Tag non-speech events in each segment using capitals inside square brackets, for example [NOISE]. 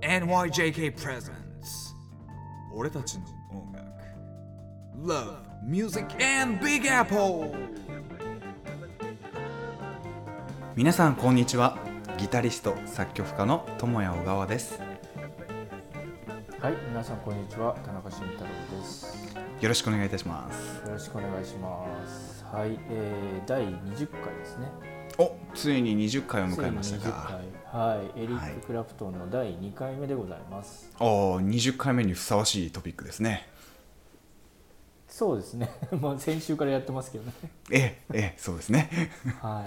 NYJK Presents. 俺たちの音楽。Love, Music and Big Apple. 皆さんこんにちは。ギタリスト作曲家の友谷小川です。はい、皆さんこんにちは、田中慎太郎です。よろしくお願いいたします。よろしくお願いします。はい、えー、第20回ですね。おついに20回を迎えましたか20回。はい、エリはいック・クラプトンの第2回目でございます。おー20回目にふさわしいトピックですねそうですね。[LAUGHS] もう先週からやってますけどね。ええええそうですねは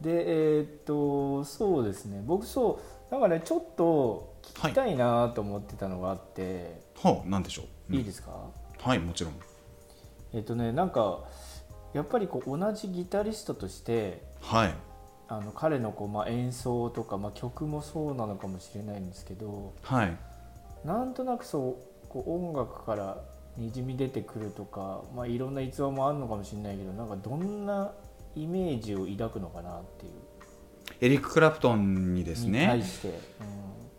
い。で、えーっと、そうですね。僕そう、なんかね、ちょっと聞きたいなと思ってたのがあって、はあ何でしょう、い、いですか？はいもちろんえーっとね、なんか、やっぱりこう同じギタリストとして、はい。あの彼のこう、まあ、演奏とか、まあ、曲もそうなのかもしれないんですけどはい。なんとなくそうこう音楽からにじみ出てくるとか、まあ、いろんな逸話もあるのかもしれないけどなんかどんなイメージを抱くのかなっていう。エリック・クラプトンにですに対ねして、うん。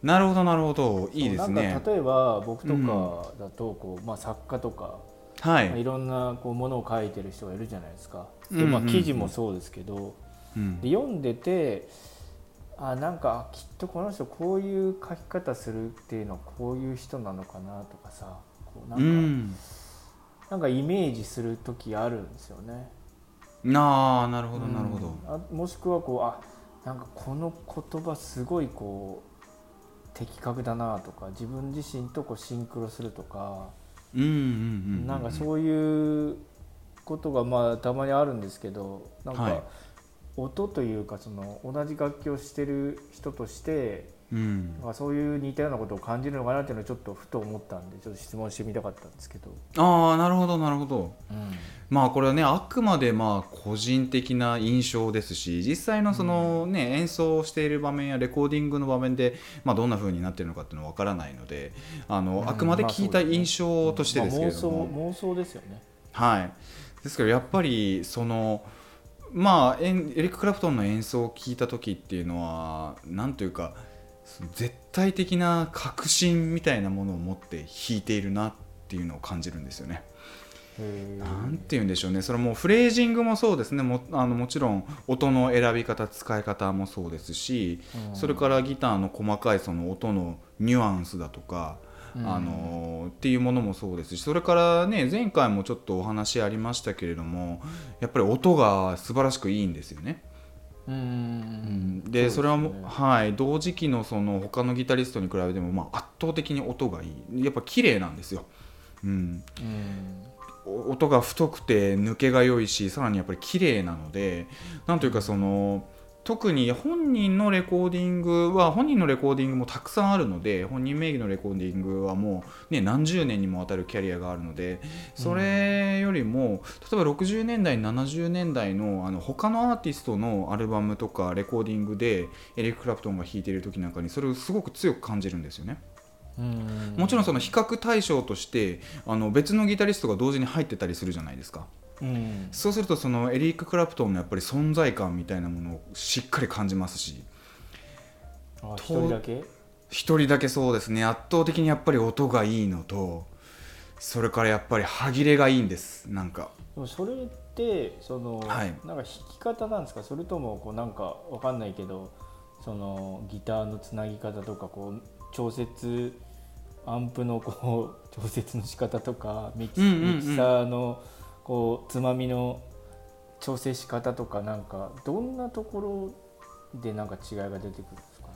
なるほどなるほど。いいですね。なんか例えば僕とかだとこう、まあ、作家とか、はい。まあ、いろんなこうものを書いてる人がいるじゃないですか。でまあ、うんうんうん。記事もそうですけど、うんで読んでてあなんかあきっとこの人こういう書き方するっていうのはこういう人なのかなとかさこうなんうか、ん。なんかイメージする時あるんですよね。なあなるほどなるほど、うんあもしくはこうあなんかこの言葉すごいこう的確だなとか自分自身とこうシンクロするとか、うんうんうんうん。なんかそういうことがまあたまにあるんですけどなんか、はい音というかその同じ楽器をしてる人としてうん。そういう似たようなことを感じるのかなっていうのをちょっとふと思ったんでちょっと質問してみたかったんですけど、ああなるほどなるほど。まあこれはねあくまでまあ個人的な印象ですし実際のそのね、演奏をしている場面やレコーディングの場面で、まあ、どんな風になってるのかっていうのは分からないのであの、あくまで聞いた印象としてですけれども、まあ妄想妄想ですよね。はい。ですけどやっぱりそのまあエリック・クラプトンの演奏を聞いた時っていうのはなんというか絶対的な確信みたいなものを持って弾いているなっていうのを感じるんですよね。なんて言うんでしょうね。それもフレージングもそうですね。もあのもちろん音の選び方使い方もそうですし、うん。それからギターの細かいその音のニュアンスだとか、うん。あのっていうものもそうですしそれからね前回もちょっとお話ありましたけれどもやっぱり音が素晴らしくいいんですよね。うんでそれはもはい同時期のその他のギタリストに比べても、まあ、圧倒的に音がいい。やっぱ綺麗なんですよ。うん、音が太くて抜けが良いしさらにやっぱり綺麗なのでなんというかその特に本人のレコーディングは本人のレコーディングもたくさんあるので本人名義のレコーディングはもう、ね、何十年にもわたるキャリアがあるのでそれよりも例えば60年代70年代のあの他のアーティストのアルバムとかレコーディングでエリック・クラプトンが弾いている時なんかにそれをすごく強く感じるんですよね。うん。もちろんその比較対象としてあの別のギタリストが同時に入ってたりするじゃないですかうん。そうするとそのエリック・クラプトンのやっぱり存在感みたいなものをしっかり感じますし。あ一人だけ？一人だけそうですね。圧倒的にやっぱり音がいいのとそれからやっぱり歯切れがいいんです。なんか。でもそれってその、はい。なんか弾き方なんですか？それともこうなんかわかんないけどそのギターのつなぎ方とかこう調節アンプのこう調節の仕方とかミキ,、うんうんうん。ミキサーのこうつまみの調整仕方とかなんかどんなところでなんか違いが出てくるんですか？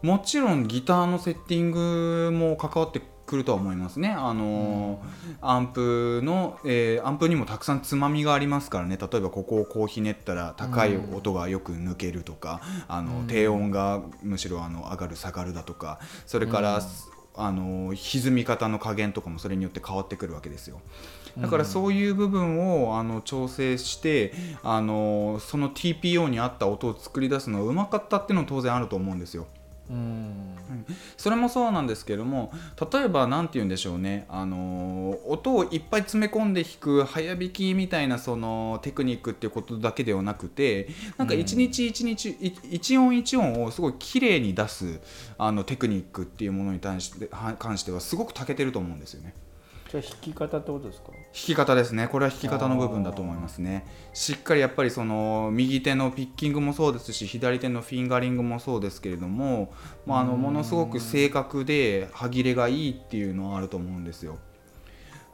もちろんギターのセッティングも関わってくるとは思いますね。あのーアンプの、えーアンプにもたくさんつまみがありますからね。例えばここをこうひねったら高い音がよく抜けるとか、あのうん。低音がむしろあの上がる下がるだとかそれから、うん。あの歪み方の加減とかもそれによって変わってくるわけですよ。だからそういう部分をあの調整してあのその TPO に合った音を作り出すのがうまかったっていうのは当然あると思うんですよ。うんそれもそうなんですけども例えば何て言うんでしょうね、あのー音をいっぱい詰め込んで弾く早弾きみたいなそのテクニックっていうことだけではなくてなんか一日一日、い一音一音をすごい綺麗に出すあのテクニックっていうものに対しては関してはすごく長けてると思うんですよね。じゃあ弾き方ってことですか？弾き方ですね。これは弾き方の部分だと思いますね。しっかりやっぱりその右手のピッキングもそうですし左手のフィンガリングもそうですけれども、まあ、あのものすごく正確で歯切れがいいっていうのはあると思うんですよ。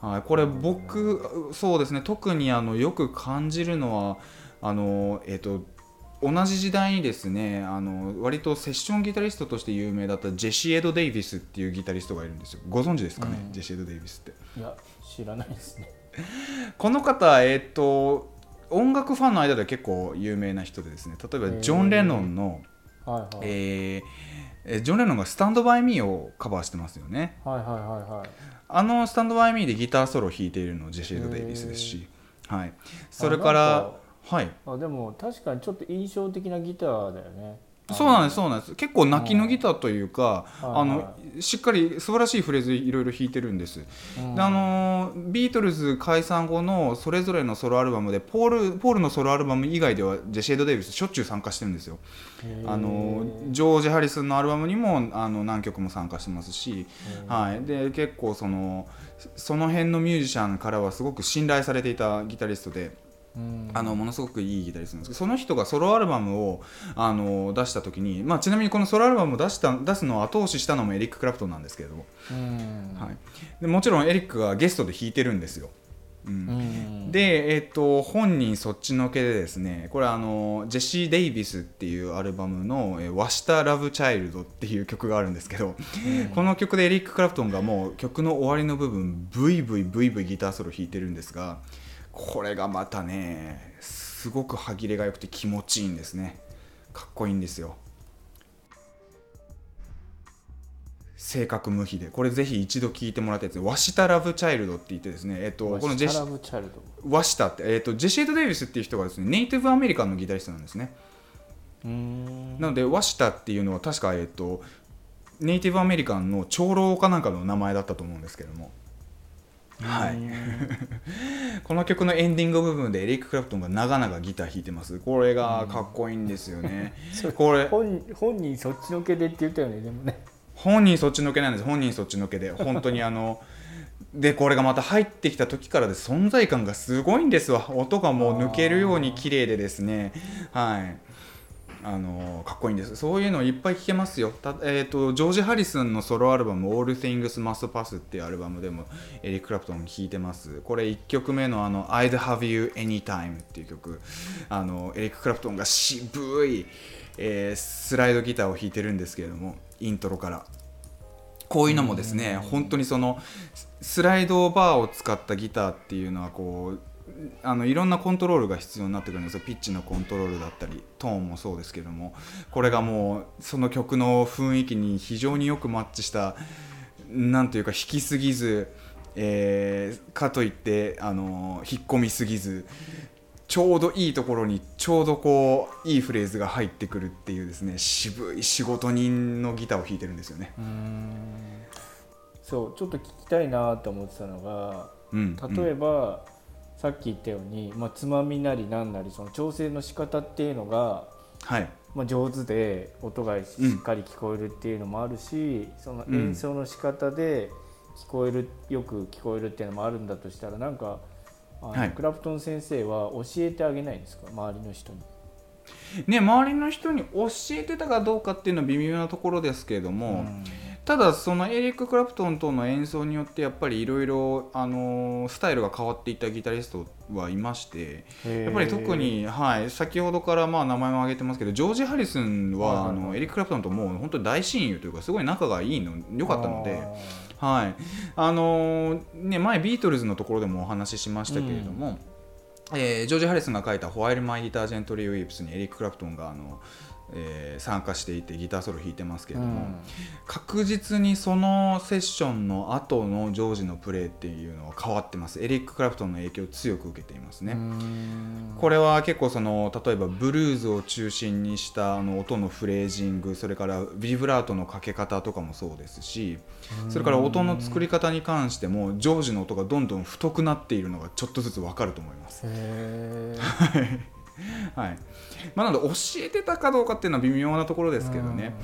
はい、これ僕そうですね。特にあのよく感じるのはあのえっ、と同じ時代にですねあの割とセッションギタリストとして有名だったジェシー・エド・デイビスっていうギタリストがいるんですよ。ご存知ですかね、うん。ジェシー・エド・デイビスって。いや知らないですね。[LAUGHS] この方えっ、と音楽ファンの間では結構有名な人でですね例えばジョン・レノンの、はいはい、えーえージョン・レノンが「スタンド・バイ・ミー」をカバーしてますよね。はいはいはいはい。あの「スタンド・バイ・ミー」でギターソロを弾いているのはジェシー・エド・デイビスですし、はい、それからはい。あでも確かにちょっと印象的なギターだよね。そうなんですそうなんです。結構泣きのギターというかうん。あのはしっかり素晴らしいフレーズいろいろ弾いてるんです、うん。であのビートルズ解散後のそれぞれのソロアルバムでポールポールのソロアルバム以外ではジェシー・エド・デイビスしょっちゅう参加してるんですよ。あのジョージ・ハリスンのアルバムにもあの何曲も参加してますし、はい、で結構そのその辺のミュージシャンからはすごく信頼されていたギタリストで。うん。あのものすごくいいギタリストなんですけどその人がソロアルバムをあの出した時に、まあ、ちなみにこのソロアルバムを出した出すのを後押ししたのもエリック・クラプトンなんですけれども、うん。はい、でもちろんエリックがゲストで弾いてるんですよ。うん。うんで、えっと本人そっちのけでですねこれあのジェシー・デイビスっていうアルバムの「えーワシタ・ラブ・チャイルド」っていう曲があるんですけど、この曲でエリック・クラプトンがもう曲の終わりの部分ブイブイブイブイギターソロ弾いてるんですがこれがまたねすごく歯切れが良くて気持ちいいんですね。かっこいいんですよ。性格無比で。これぜひ一度聴いてもらってですね「ワシタ・ラブ・チャイルド」って言ってですねえっとこのジェシラブチャイルド。ワシタって、えー、とジェシード・デイビスっていう人がですねネイティブアメリカンのギタリストなんですね、うん。なのでワシタっていうのは確か、えー、とネイティブアメリカンの長老かなんかの名前だったと思うんですけどもはい。[LAUGHS] この曲のエンディング部分でエリック・クラプトンが長々ギター弾いてます。これがかっこいいんですよね、これ本本人そっちのけでって言ったよねでもね。本人そっちのけなんです。本人そっちのけで。本当にあの [LAUGHS] でこれがまた入ってきた時からで存在感がすごいんですわ。音がもう抜けるように綺麗でですね。はいあのかっこいいんです。そういうのいっぱい聴けますよ。た、えー、とジョージ・ハリスンのソロアルバム「All Things Must Pass」っていうアルバムでもエリック・クラプトン弾いてます。これ1曲目のあの「I'd Have You Anytime」っていう曲。あのエリック・クラプトンが渋い、えースライドギターを弾いてるんですけれどもイントロから。こういうのもですね本当にそのスライドバーを使ったギターっていうのはこうあのいろんなコントロールが必要になってくるんですよ。ピッチのコントロールだったりトーンもそうですけども。これがもうその曲の雰囲気に非常によくマッチしたなんというか弾きすぎず、えーかといってあの引っ込みすぎずちょうどいいところにちょうどこういいフレーズが入ってくるっていうですね渋い仕事人のギターを弾いてるんですよね。うん。そうちょっと聞きたいなと思ってたのがうん、例えば、さっき言ったように、まあ、つまみなりなんなりその調整の仕方っていうのが、はい。まあ、上手で音がしうんっかり聞こえるっていうのもあるし、そのうん。演奏の仕方で聞こえるよく聞こえるっていうのもあるんだとしたらなんかあの、はい。クラプトン先生は教えてあげないんですか？周りの人に。ね、周りの人に教えてたかどうかっていうのは微妙なところですけれども、うんただそのエリック・クラプトンとの演奏によってやっぱりいろいろあのスタイルが変わっていったギタリストはいましてやっぱり特に、はい、先ほどからまあ名前も挙げてますけどジョージ・ハリスンは、あのエリック・クラプトンともう本当に大親友というかすごい仲がいいの良かったので。はい。あのーね、前ビートルズのところでもお話ししましたけれども、えージョージ・ハリスンが書いた「ホワイル・マイ・ギター・ジェントリー・ウィープス」にエリック・クラプトンがあの、えー参加していてギターソロ弾いてますけれども、うん。確実にそのセッションの後のジョージのプレーっていうのは変わってます。エリック・クラプトンの影響を強く受けていますね。うん。これは結構その例えばブルーズを中心にしたあの音のフレージングそれからビブラートのかけ方とかもそうですしそれから音の作り方に関してもジョージの音がどんどん太くなっているのがちょっとずつ分かると思います。へはい。まあ、なので教えてたかどうかっていうのは微妙なところですけどね。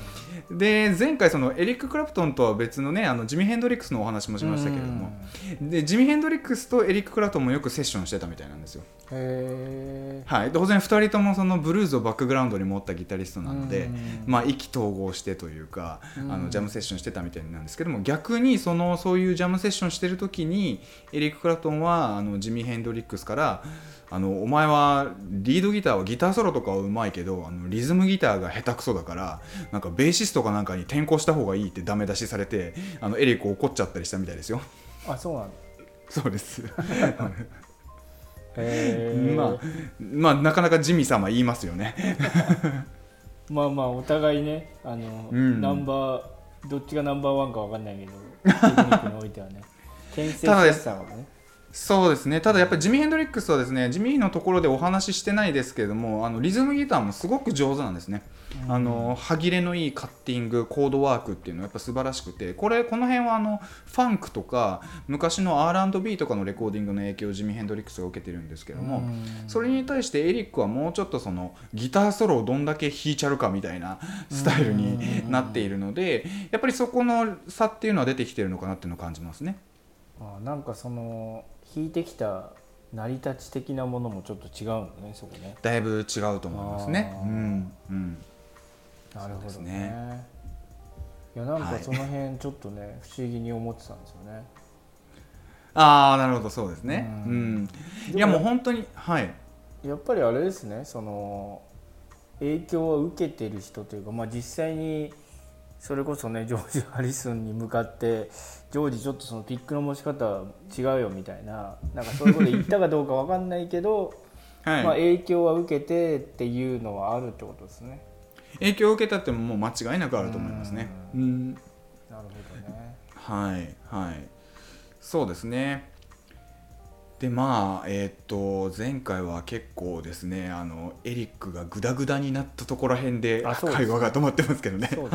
で前回そのエリック・クラプトンとは別のねあのジミー・ヘンドリックスのお話もしましたけれども。でジミー・ヘンドリックスとエリック・クラプトンもよくセッションしてたみたいなんですよ。へはい、当然2人ともそのブルーズをバックグラウンドに持ったギタリストなので、うん。まあ、意気投合してというか、うん。あのジャムセッションしてたみたいなんですけども逆にそのそういうジャムセッションしてる時にエリック・クラプトンはあのジミー・ヘンドリックスからあのお前はリードギターはギターソロとかはうまいけどあのリズムギターが下手くそだからなんかベーシストかなんかに転向した方がいいってダメ出しされてあのエリック怒っちゃったりしたみたいですよ。あそうなんだ。そうです。へ [LAUGHS] まあ、まあなかなかジミー様言いますよね。まあまあお互いねあの、うん。ナンバーどっちがナンバーワンかわかんないけど [LAUGHS] テクニックにおいてはね。牽制しさがねそうですね。ただやっぱりジミー・ヘンドリックスはですねジミーのところでお話ししてないですけれどもあのリズムギターもすごく上手なんですね、あの歯切れのいいカッティングコードワークっていうのはやっぱ素晴らしくてこれこの辺はあのファンクとか昔の R&B とかのレコーディングの影響をジミー・ヘンドリックスが受けてるんですけども、それに対してエリックはもうちょっとそのギターソロをどんだけ弾いちゃるかみたいなスタイルになっているのでやっぱりそこの差っていうのは出てきてるのかなっていうのを感じますね。あなんかその弾いてきた成り立ち的なものもちょっと違うのねそこね。だいぶ違うと思いますね。うんうん。なるほどね。ね。いやなんかはい。その辺ちょっとね、不思議に思ってたんですよね。ああなるほどそうですね。ううん。ん、でいやもう本当にはい。やっぱりあれですねその影響を受けてる人というか、まあ、実際にそれこそねジョージ・ハリスンに向かってジョージちょっとそのピックの持ち方違うよみたいななんかそういうこと言ったかどうかわかんないけど、[LAUGHS] はい、まあ、影響は受けてっていうのはあるってことですね。影響を受けたってももう間違いなくあると思いますね。うんなるほどね。はいはいそうですね。でまあえっ、と前回は結構ですねあのエリックがグダグダになったところへんで会話が止まってますけどね。そう。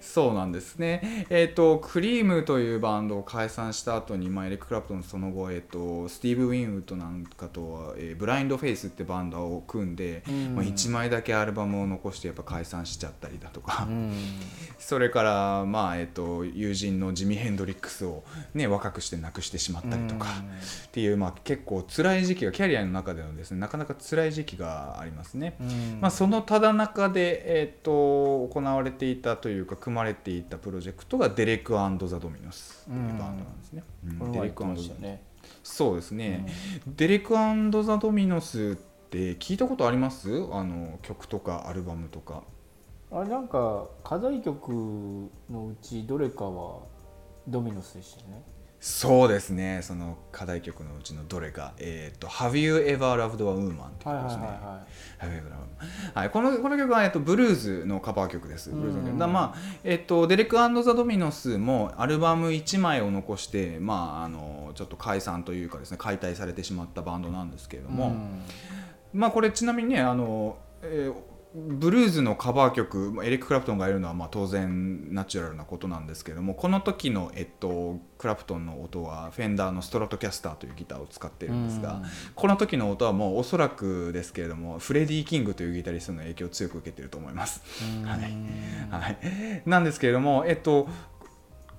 そうなんですね。えっ、と、クリームというバンドを解散した後に、まあ、エリック・クラプトンその後、えっ、と、スティーブ・ウィンウッドなんかとは、えーブラインド・フェイスってバンドを組んで、うんまあ、1枚だけアルバムを残してやっぱ解散しちゃったりだとか、うん。[LAUGHS] それから、まあえっと友人のジミ・ヘンドリックスを、ね、若くして亡くしてしまったりとか、っていう、まあ、結構辛い時期がキャリアの中でのですねなかなか辛い時期がありますね。うんまあ、そのただ中で、えー、と行われていたというか組まれていたプロジェクトがデレク・アンド・ザ・ドミノスというバンドなんですね。うんこの前言ってましたよね。そうですね、デレクザ・ドミノスって聞いたことあります？あの曲とかアルバムとか。あれなんか課題曲のうちどれかはドミノスでしたよね。そうですね。その課題曲のうちのどれか「えー、と Have You Ever Loved a Woman」ってはいはいはい曲ですね。ははいはい、このこの曲は、えっと、ブルーズのカバー曲です。ブルーズの曲。うんだまあえっと、デレクザ・ドミノスもアルバム1枚を残して、まあ、あのちょっと解散というかですね解体されてしまったバンドなんですけれどい。も、うん。まあこれちなみにねあの、えーブルーズのカバー曲まあエリック・クラプトンがいるのはまあ当然ナチュラルなことなんですけどもこの時の、えっと、クラプトンの音はフェンダーのストラトキャスターというギターを使っているんですが、うん。この時の音はもうおそらくですけれどもフレディ・キングというギタリストの影響を強く受けていると思います。はい。はい、なんですけれども、えっと、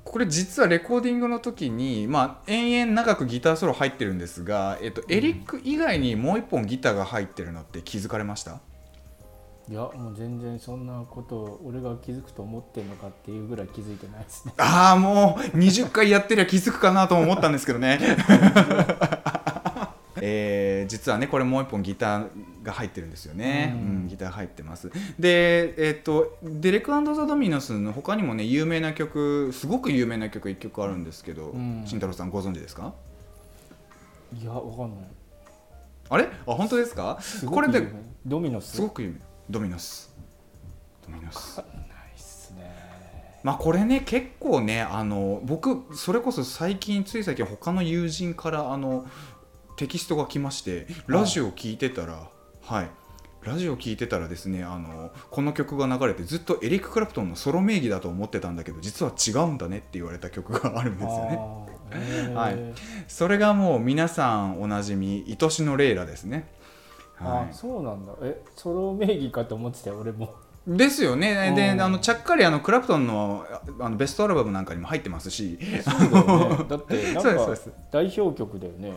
これ実はレコーディングの時に、まあ、延々長くギターソロ入ってるんですが、えっと、エリック以外にもう一本ギターが入ってるのって気づかれました？いやもう全然そんなこと俺が気づくと思ってんのかっていうぐらい気づいてないですね。ああもう20回やってりゃ気づくかなとも思ったんですけどね。[LAUGHS] えー実はねこれもう一本ギターが入ってるんですよね、ううんんギター入ってます。でえっ、とデレクザ・ドミノスの他にもね有名な曲すごく有名な曲1曲あるんですけど、うん。慎太郎さんご存知ですか？いやわかんない。あれ？あ本当ですか？これでドミノス？すごく有名ドミノスドミノスないっすね。まあこれね結構ねあの僕それこそ最近つい最近他の友人からあのテキストが来ましてラジオ聞いてたらはい。ラジオ聞いてたらですねあのこの曲が流れてずっとエリック・クラプトンのソロ名義だと思ってたんだけど実は違うんだねって言われた曲があるんですよね。はい。それがもう皆さんおなじみ愛しのレイラですねはあそうなんだ。えソロ名義かと思ってたよ俺も。いですよね。でうん。あのちゃっかりあのクラプトンのあのベストアルバムなんかにも入ってますし。そうだよね。[LAUGHS] だってなんかそうですそうです。代表曲だよね。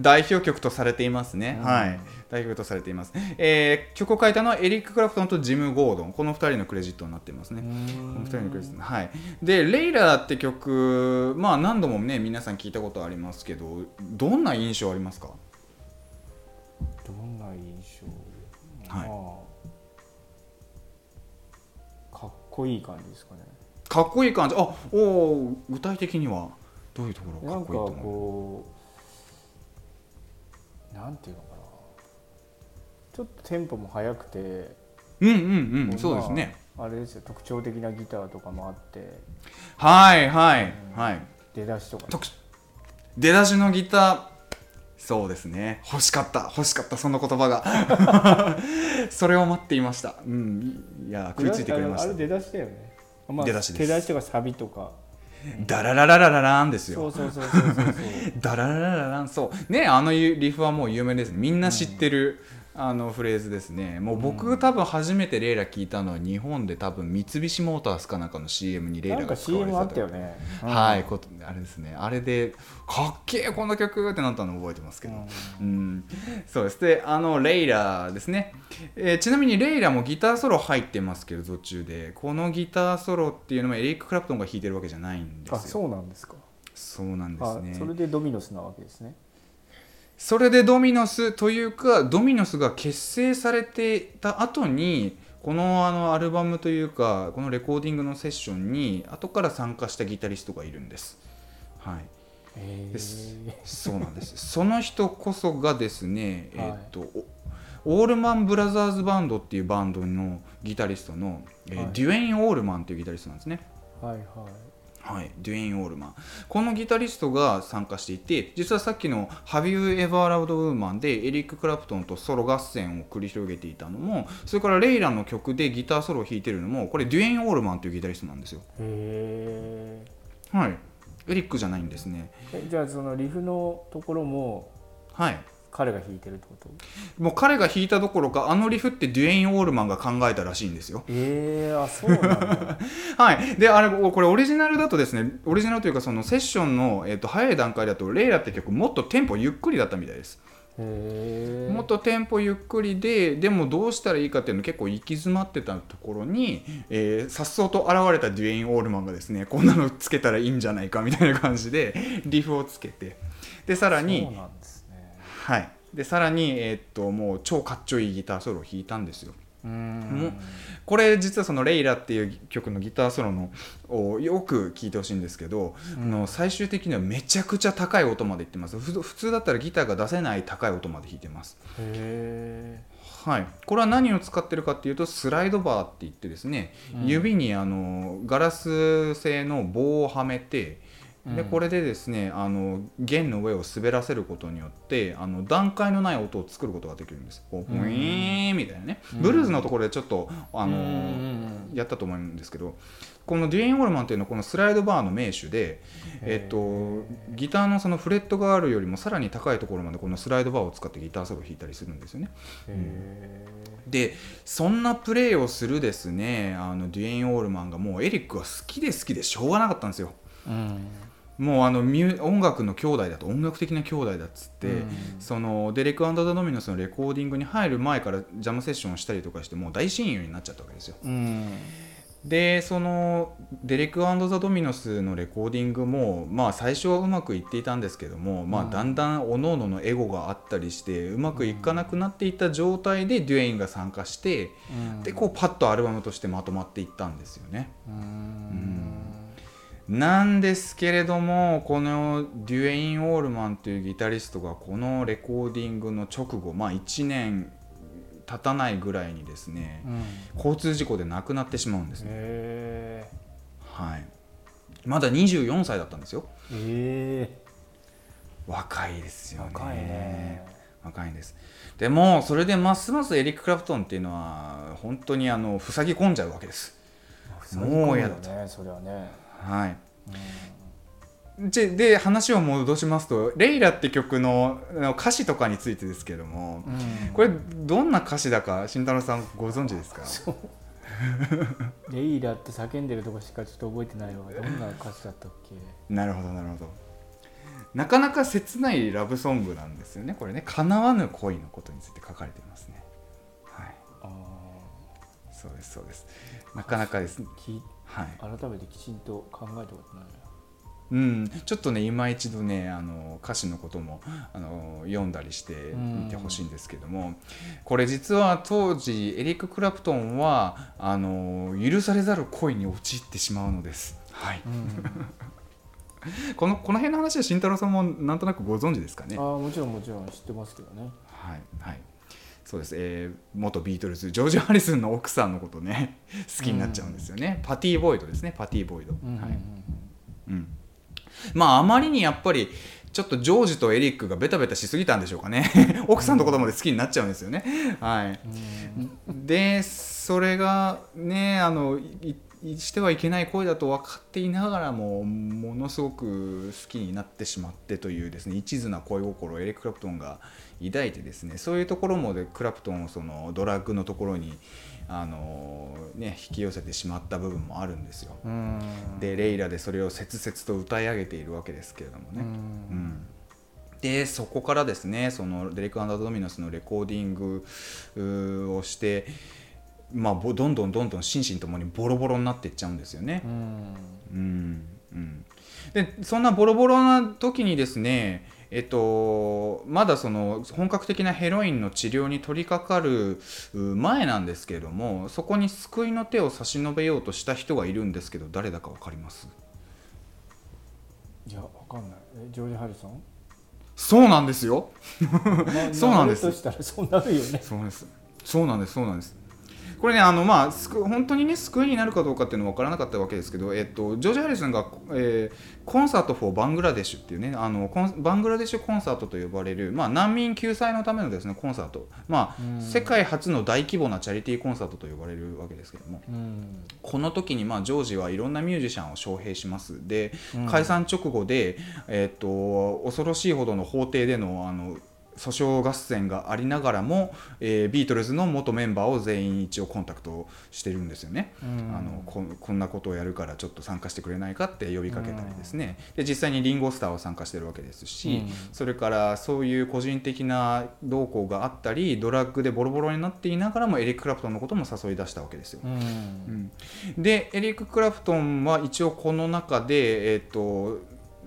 代表曲とされていますね、うん。はい。代表曲とされています、えー曲を書いたのはエリック・クラプトンとジム・ゴードン。この2人のクレジットになっていますね、この2人のクレジット。はい。で「レイラー」って曲まあ何度もね皆さん聞いたことありますけどどんな印象ありますか？どんな印象？はい。まあかっこいい感じですかね。かっこいい感じ？あおー具体的にはどういうところなんかっこいいと思う？こうなんていうのかな。ちょっとテンポも速くてうんうんうんまあそうですね。あれですよ。特徴的なギターとかもあって。はいはいはい。出だしとかね。特出だしのギターそうですね。欲しかった。欲しかった。その言葉が。[LAUGHS] それを待っていました。うん。いや食いついてくれました。あれ出だしだよね、まあ、出だしです。出だしとかサビとか。ダラララララランですよ。そうそうそうそうそう [LAUGHS] ダラララララン。そう。ねあのリフはもう有名ですみんな知ってる、あのフレーズですね。もう僕、多分初めてレイラ聞いたのは日本で多分三菱モータースかなんかの CM にレイラが使われったよね、うん。はい、ことあれですね。あれでかっけえこの曲ってなったのを覚えてますけど、うん、そうです。であのレイラですね、えーちなみにレイラもギターソロ入ってますけど途中で。このギターソロっていうのもエリック・クラプトンが弾いてるわけじゃないんですよ。あそうなんですか。そうなんですね。あそれでドミノスなわけですねそれでドミノスというかドミノスが結成されていた後にこのあのアルバムというかこのレコーディングのセッションに後から参加したギタリストがいるんです。はい、えそうなんです。その人こそがですね、はいえーっと、おオールマンブラザーズバンドっていうバンドのギタリストの、えーはいデュエイン・オールマンっていうギタリストなんですね。はいはいはい、デュエイン・オールマンこのギタリストが参加していて実はさっきの「Have You Ever Loved Woman」でエリック・クラプトンとソロ合戦を繰り広げていたのもそれからレイラの曲でギターソロを弾いてるのもこれデュエイン・オールマンというギタリストなんですよ。へはい。エリックじゃないんですね。えじゃあそのリフのところもはい彼が弾いてるってこと？もう彼が弾いたどころかあのリフってデュエイン・オールマンが考えたらしいんですよ。えー、あそうなんだ。[LAUGHS] はい、であれこれオリジナルだとですねオリジナルというかそのセッションの、えー、と早い段階だと「レイラ」って曲もっとテンポゆっくりだったみたいです。もっとテンポゆっくりででもどうしたらいいかっていうの結構行き詰まってたところにえーさっそうと現れたデュエイン・オールマンがですねこんなのつけたらいいんじゃないかみたいな感じでリフをつけて。でさらにそうなんですねはい。でさらに、えーっともう超かっちょいいギターソロを弾いたんですよ。うん。これ実はその「レイラ」っていう曲のギターソロのをよく聴いてほしいんですけど、あの最終的にはめちゃくちゃ高い音までいってます。ふ普通だったらギターが出せない高い音まで弾いてます。へはい、これは何を使ってるかっていうとスライドバーって言ってですね、うん。指にあのガラス製の棒をはめてでうん。これでですねあの弦の上を滑らせることによってあの段階のない音を作ることができるんです。こううん。ウィーンみたいなね、うん。ブルーズのところでちょっとあのうん。やったと思うんですけどこのデュエイン・オールマンっていうのはこのスライドバーの名手で、えっと、ギターのそのフレットがあるよりもさらに高いところまでこのスライドバーを使ってギターソロを弾いたりするんですよね。へでそんなプレーをするですねあのデュエイン・オールマンがもうエリックは好きで好きでしょうがなかったんですよ。えうんもうあのミュ音楽の兄弟だと音楽的な兄弟だっつって、うん。そのデレク・アンド・ザ・ドミノスのレコーディングに入る前からジャムセッションをしたりとかしてもう大親友になっちゃったわけですよ。うん。でそのデレク・アンド・ザ・ドミノスのレコーディングもまあ最初はうまくいっていたんですけども、まあ、うんだんだんおのおののエゴがあったりしてうまくいかなくなっていった状態でデュエインが参加してうん。でこうパッとアルバムとしてまとまっていったんですよね。うんなんですけれどもこのデュエイン・オールマンというギタリストがこのレコーディングの直後まあ1年経たないぐらいにですね、うん。交通事故で亡くなってしまうんですね、へはい、まだ24歳だったんですよ。ええ若いですよね。若いね。若いんです。でもそれでますますエリック・クラプトンっていうのは本当にあの塞ぎ込んじゃうわけです。もうやだとねそれはねはい。でで話を戻しますと「レイラ」って曲の歌詞とかについてですけども、うん。これどんな歌詞だか慎太郎さんご存知ですか？[LAUGHS] レイラって叫んでるとこしかちょっと覚えてないわどんな歌詞だったっけ？なるほどなるほど。なかなか切ないラブソングなんですよねこれね。叶わぬ恋のことについて書かれていますね。はい。あそうですそうです。なかなかです。ねはい。改めてきちんと考えたことないな。うん、ちょっとね今一度ねあの歌詞のこともあの読んだりしてみてほしいんですけどもこれ実は当時エリック・クラプトンはあの許されざる恋に陥ってしまうのです。はい、[LAUGHS] このこの辺の話は慎太郎さんもなんとなくご存知ですかね。ああもちろんもちろん知ってますけどね。はい。はいそうです、えー元ビートルズジョージ・ハリスンの奥さんのことね [LAUGHS] 好きになっちゃうんですよね、パティ・ボイドですねパティ・ボイド、はい。うん、まああまりにやっぱりちょっとジョージとエリックがベタベタしすぎたんでしょうかね。[LAUGHS] 奥さんのことまで好きになっちゃうんですよね。はい。でそれがねあのしてはいけない恋だと分かっていながらもものすごく好きになってしまってというですね一途な恋心をエリック・クラプトンが抱いてですねそういうところもでクラプトンをそのドラッグのところにあの、ね、引き寄せてしまった部分もあるんですよ。うんでレイラでそれを切々と歌い上げているわけですけれどもね。うでそこからですねそのデレク・アンダー・ドミノスのレコーディングをして、まあ、ぼどんどんどんどん心身ともにボロボロになっていっちゃうんですよね。うんうんうん、でそんなボロボロな時にですねえっと、まだその本格的なヘロインの治療に取り掛かるう前なんですけれどもそこに救いの手を差し伸べようとした人がいるんですけど誰だか分かります？いやわかんないえジョージ・ハリソン？そうなんですよまあそうなんですそうなるよねそうです。そうなんです。そうなんです。これね、あのまあ、救本当にね、救いになるかどうかっていうのは分からなかったわけですけど、えっと、ジョージ・ハリスンが、えーコンサート・フォー・バングラデシュっていうね、あのコンバングラデシュコンサートと呼ばれる、まあ、難民救済のためのですねコンサート、まあうん。世界初の大規模なチャリティーコンサートと呼ばれるわけですけども、うん。この時にまあジョージはいろんなミュージシャンを招聘します。で、うん。解散直後で、えー、と恐ろしいほどの法廷でのあの訴訟合戦がありながらも、えービートルズの元メンバーを全員一応コンタクトしてるんですよね、うん。あのここんなことをやるからちょっと参加してくれないかって呼びかけたりですね、で実際にリンゴスターは参加してるわけですし、うん。それからそういう個人的な動向があったりドラッグでボロボロになっていながらもエリック・クラプトンのことも誘い出したわけですよ。うん。でエリック・クラプトンは一応この中で、えー、と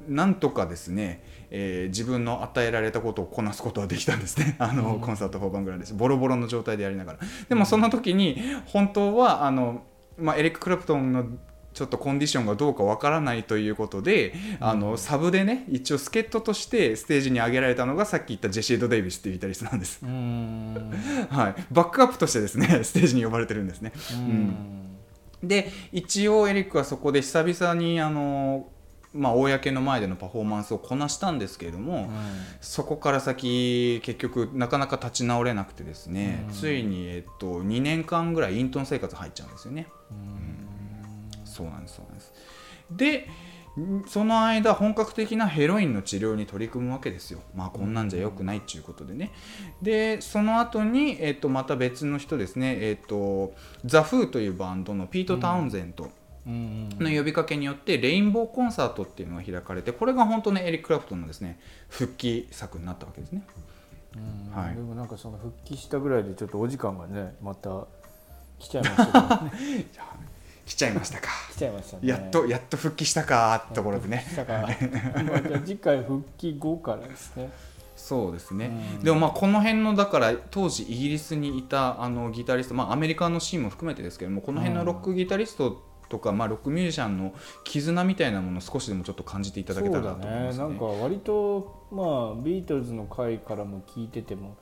なんとかですね、えー自分の与えられたことをこなすことはできたんですね。[LAUGHS] あの、うん。コンサート4番ぐらいです。ボロボロの状態でやりながら。でもその時に本当はあの、まあ、エリック・クラプトンのちょっとコンディションがどうかわからないということで、あのサブでね一応助っ人としてステージに上げられたのがさっき言ったジェシード・デイビスっていうギタリストなんです、うん。[LAUGHS] はい、バックアップとしてですね [LAUGHS] ステージに呼ばれてるんですね。うん。で一応エリックはそこで久々にあの、まあ、公の前でのパフォーマンスをこなしたんですけれども、そこから先結局なかなか立ち直れなくてですね、うん。ついに、えっと、2年間ぐらい隠遁生活入っちゃうんですよね。うん。そうなんですそうなんです。でんその間本格的なヘロインの治療に取り組むわけですよ。まあこんなんじゃ良くないっていうことでね。でその後にえっとまた別の人ですね。えっとザ・フーというバンドのピート・タウンゼントうんの呼びかけによってレインボーコンサートっていうのが開かれてこれが本当ねエリック・クラプトンのですね復帰作になったわけですね。うんはい。でもなんかその復帰したぐらいでちょっとお時間がねまた来ちゃいましたね。[LAUGHS] 来ちゃいましたか。来ちゃいましたね。やっとやっと復帰したかところでね。次回復帰後からですね。そうですね、うん。でもまあこの辺のだから当時イギリスにいたあのギタリスト、まあ、アメリカのシーンも含めてですけどもこの辺のロックギタリストとか、まあ、ロックミュージシャンの絆みたいなものを少しでもちょっと感じていただけたらなと思いますね。なんか割とまあビートルズの回からも聞いてても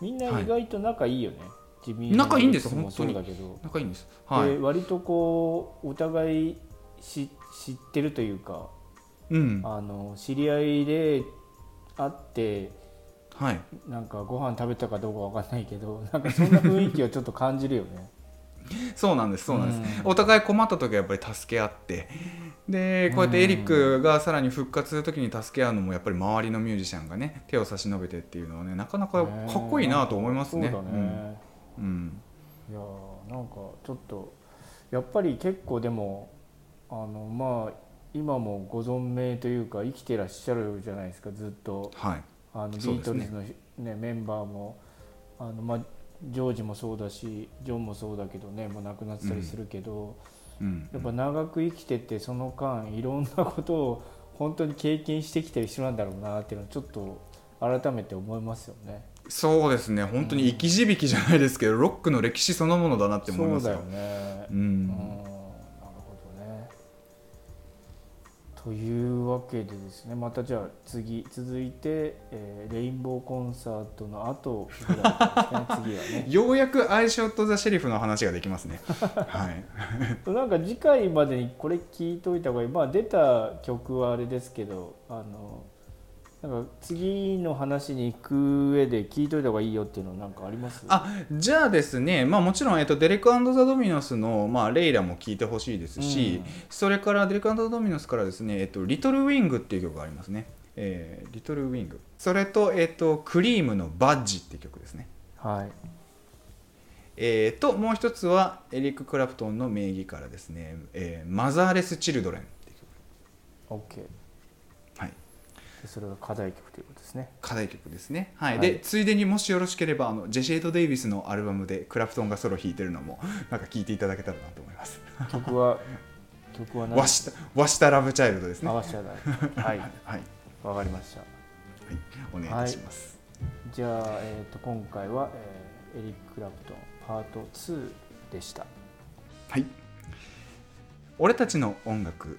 みんな意外と仲いいよね、ジミー・仲いいんです本当にそうだけど、仲いいんです。はい。で割とこうお互いし知ってるというかうん。あの知り合いで会ってはい。なんかご飯食べたかどうかわかんないけどなんかそんな雰囲気をちょっと感じるよね。そうなんですそうなんです、うん。お互い困った時はやっぱり助け合って。でこうやってエリックがさらに復活する時に助け合うのもやっぱり周りのミュージシャンがね手を差し伸べてっていうのはねなかなかかっこいいなと思いますね。ね、うん。うん。いやーなんかちょっとやっぱり結構でもあのまあ今もご存命というか生きてらっしゃるじゃないですかずっと。はい。あのビートルズの、ねメンバーも。あの、まあ、ジョージもそうだしジョンもそうだけどねもう亡くなってたりするけど、うんやっぱ長く生きててその間いろんなことを本当に経験してきてる人なんだろうなっていうのはちょっと改めて思いますよね。そうですね本当に生き字引じゃないですけどロックの歴史そのものだなって思いますよそうだよ。ね。ううんというわけでですねまたじゃあ次続いて、えーレインボーコンサートの後 [LAUGHS] ぐらいですね次はね。ようやくアイショット・ザ・シェリフの話ができますね。[LAUGHS] はい、[LAUGHS] なんか次回までにこれ聞いといた方がいいまあ出た曲はあれですけどあのなんか次の話に行く上で聞いといた方がいいよっていうのなんかあります？あじゃあですね、まあ、もちろん、えっと、デレクザ・ドミノスの、まあ、レイラも聞いてほしいですし、うんそれからデレクザ・ドミノスからですね、えっと、リトル・ウィングっていう曲がありますね。えーリトル・ウィング。それと、えっと、クリームのバッジっていう曲ですね。はいえーと、もう一つはエリック・クラプトンの名義からですね、えーマザーレス・チルドレンっていう曲。OK それが課題曲ということですね。課題曲ですね、はい。はい。でついでにもしよろしければあのジェシェイド・デイビスのアルバムでクラプトンがソロ弾いてるのも [LAUGHS] なんか聴いていただけたらなと思います。曲は曲は何？わしたわしたラブチャイルドですね。わせちゃないはい。い、[LAUGHS] はい、わかりました。お願いいたします、じゃあ、えー、と今回は、えーエリック・クラプトンパート2でした。はい。俺たちの音楽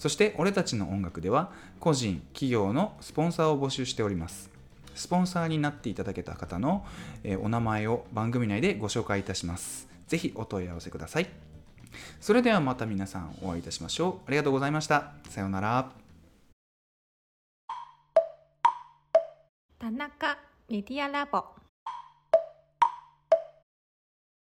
そして俺たちの音楽では個人、企業のスポンサーを募集しております。スポンサーになっていただけた方の、えお名前を番組内でご紹介いたします。ぜひお問い合わせください。それではまた皆さんお会いいたしましょう。ありがとうございました。さようなら。田中メディアラボ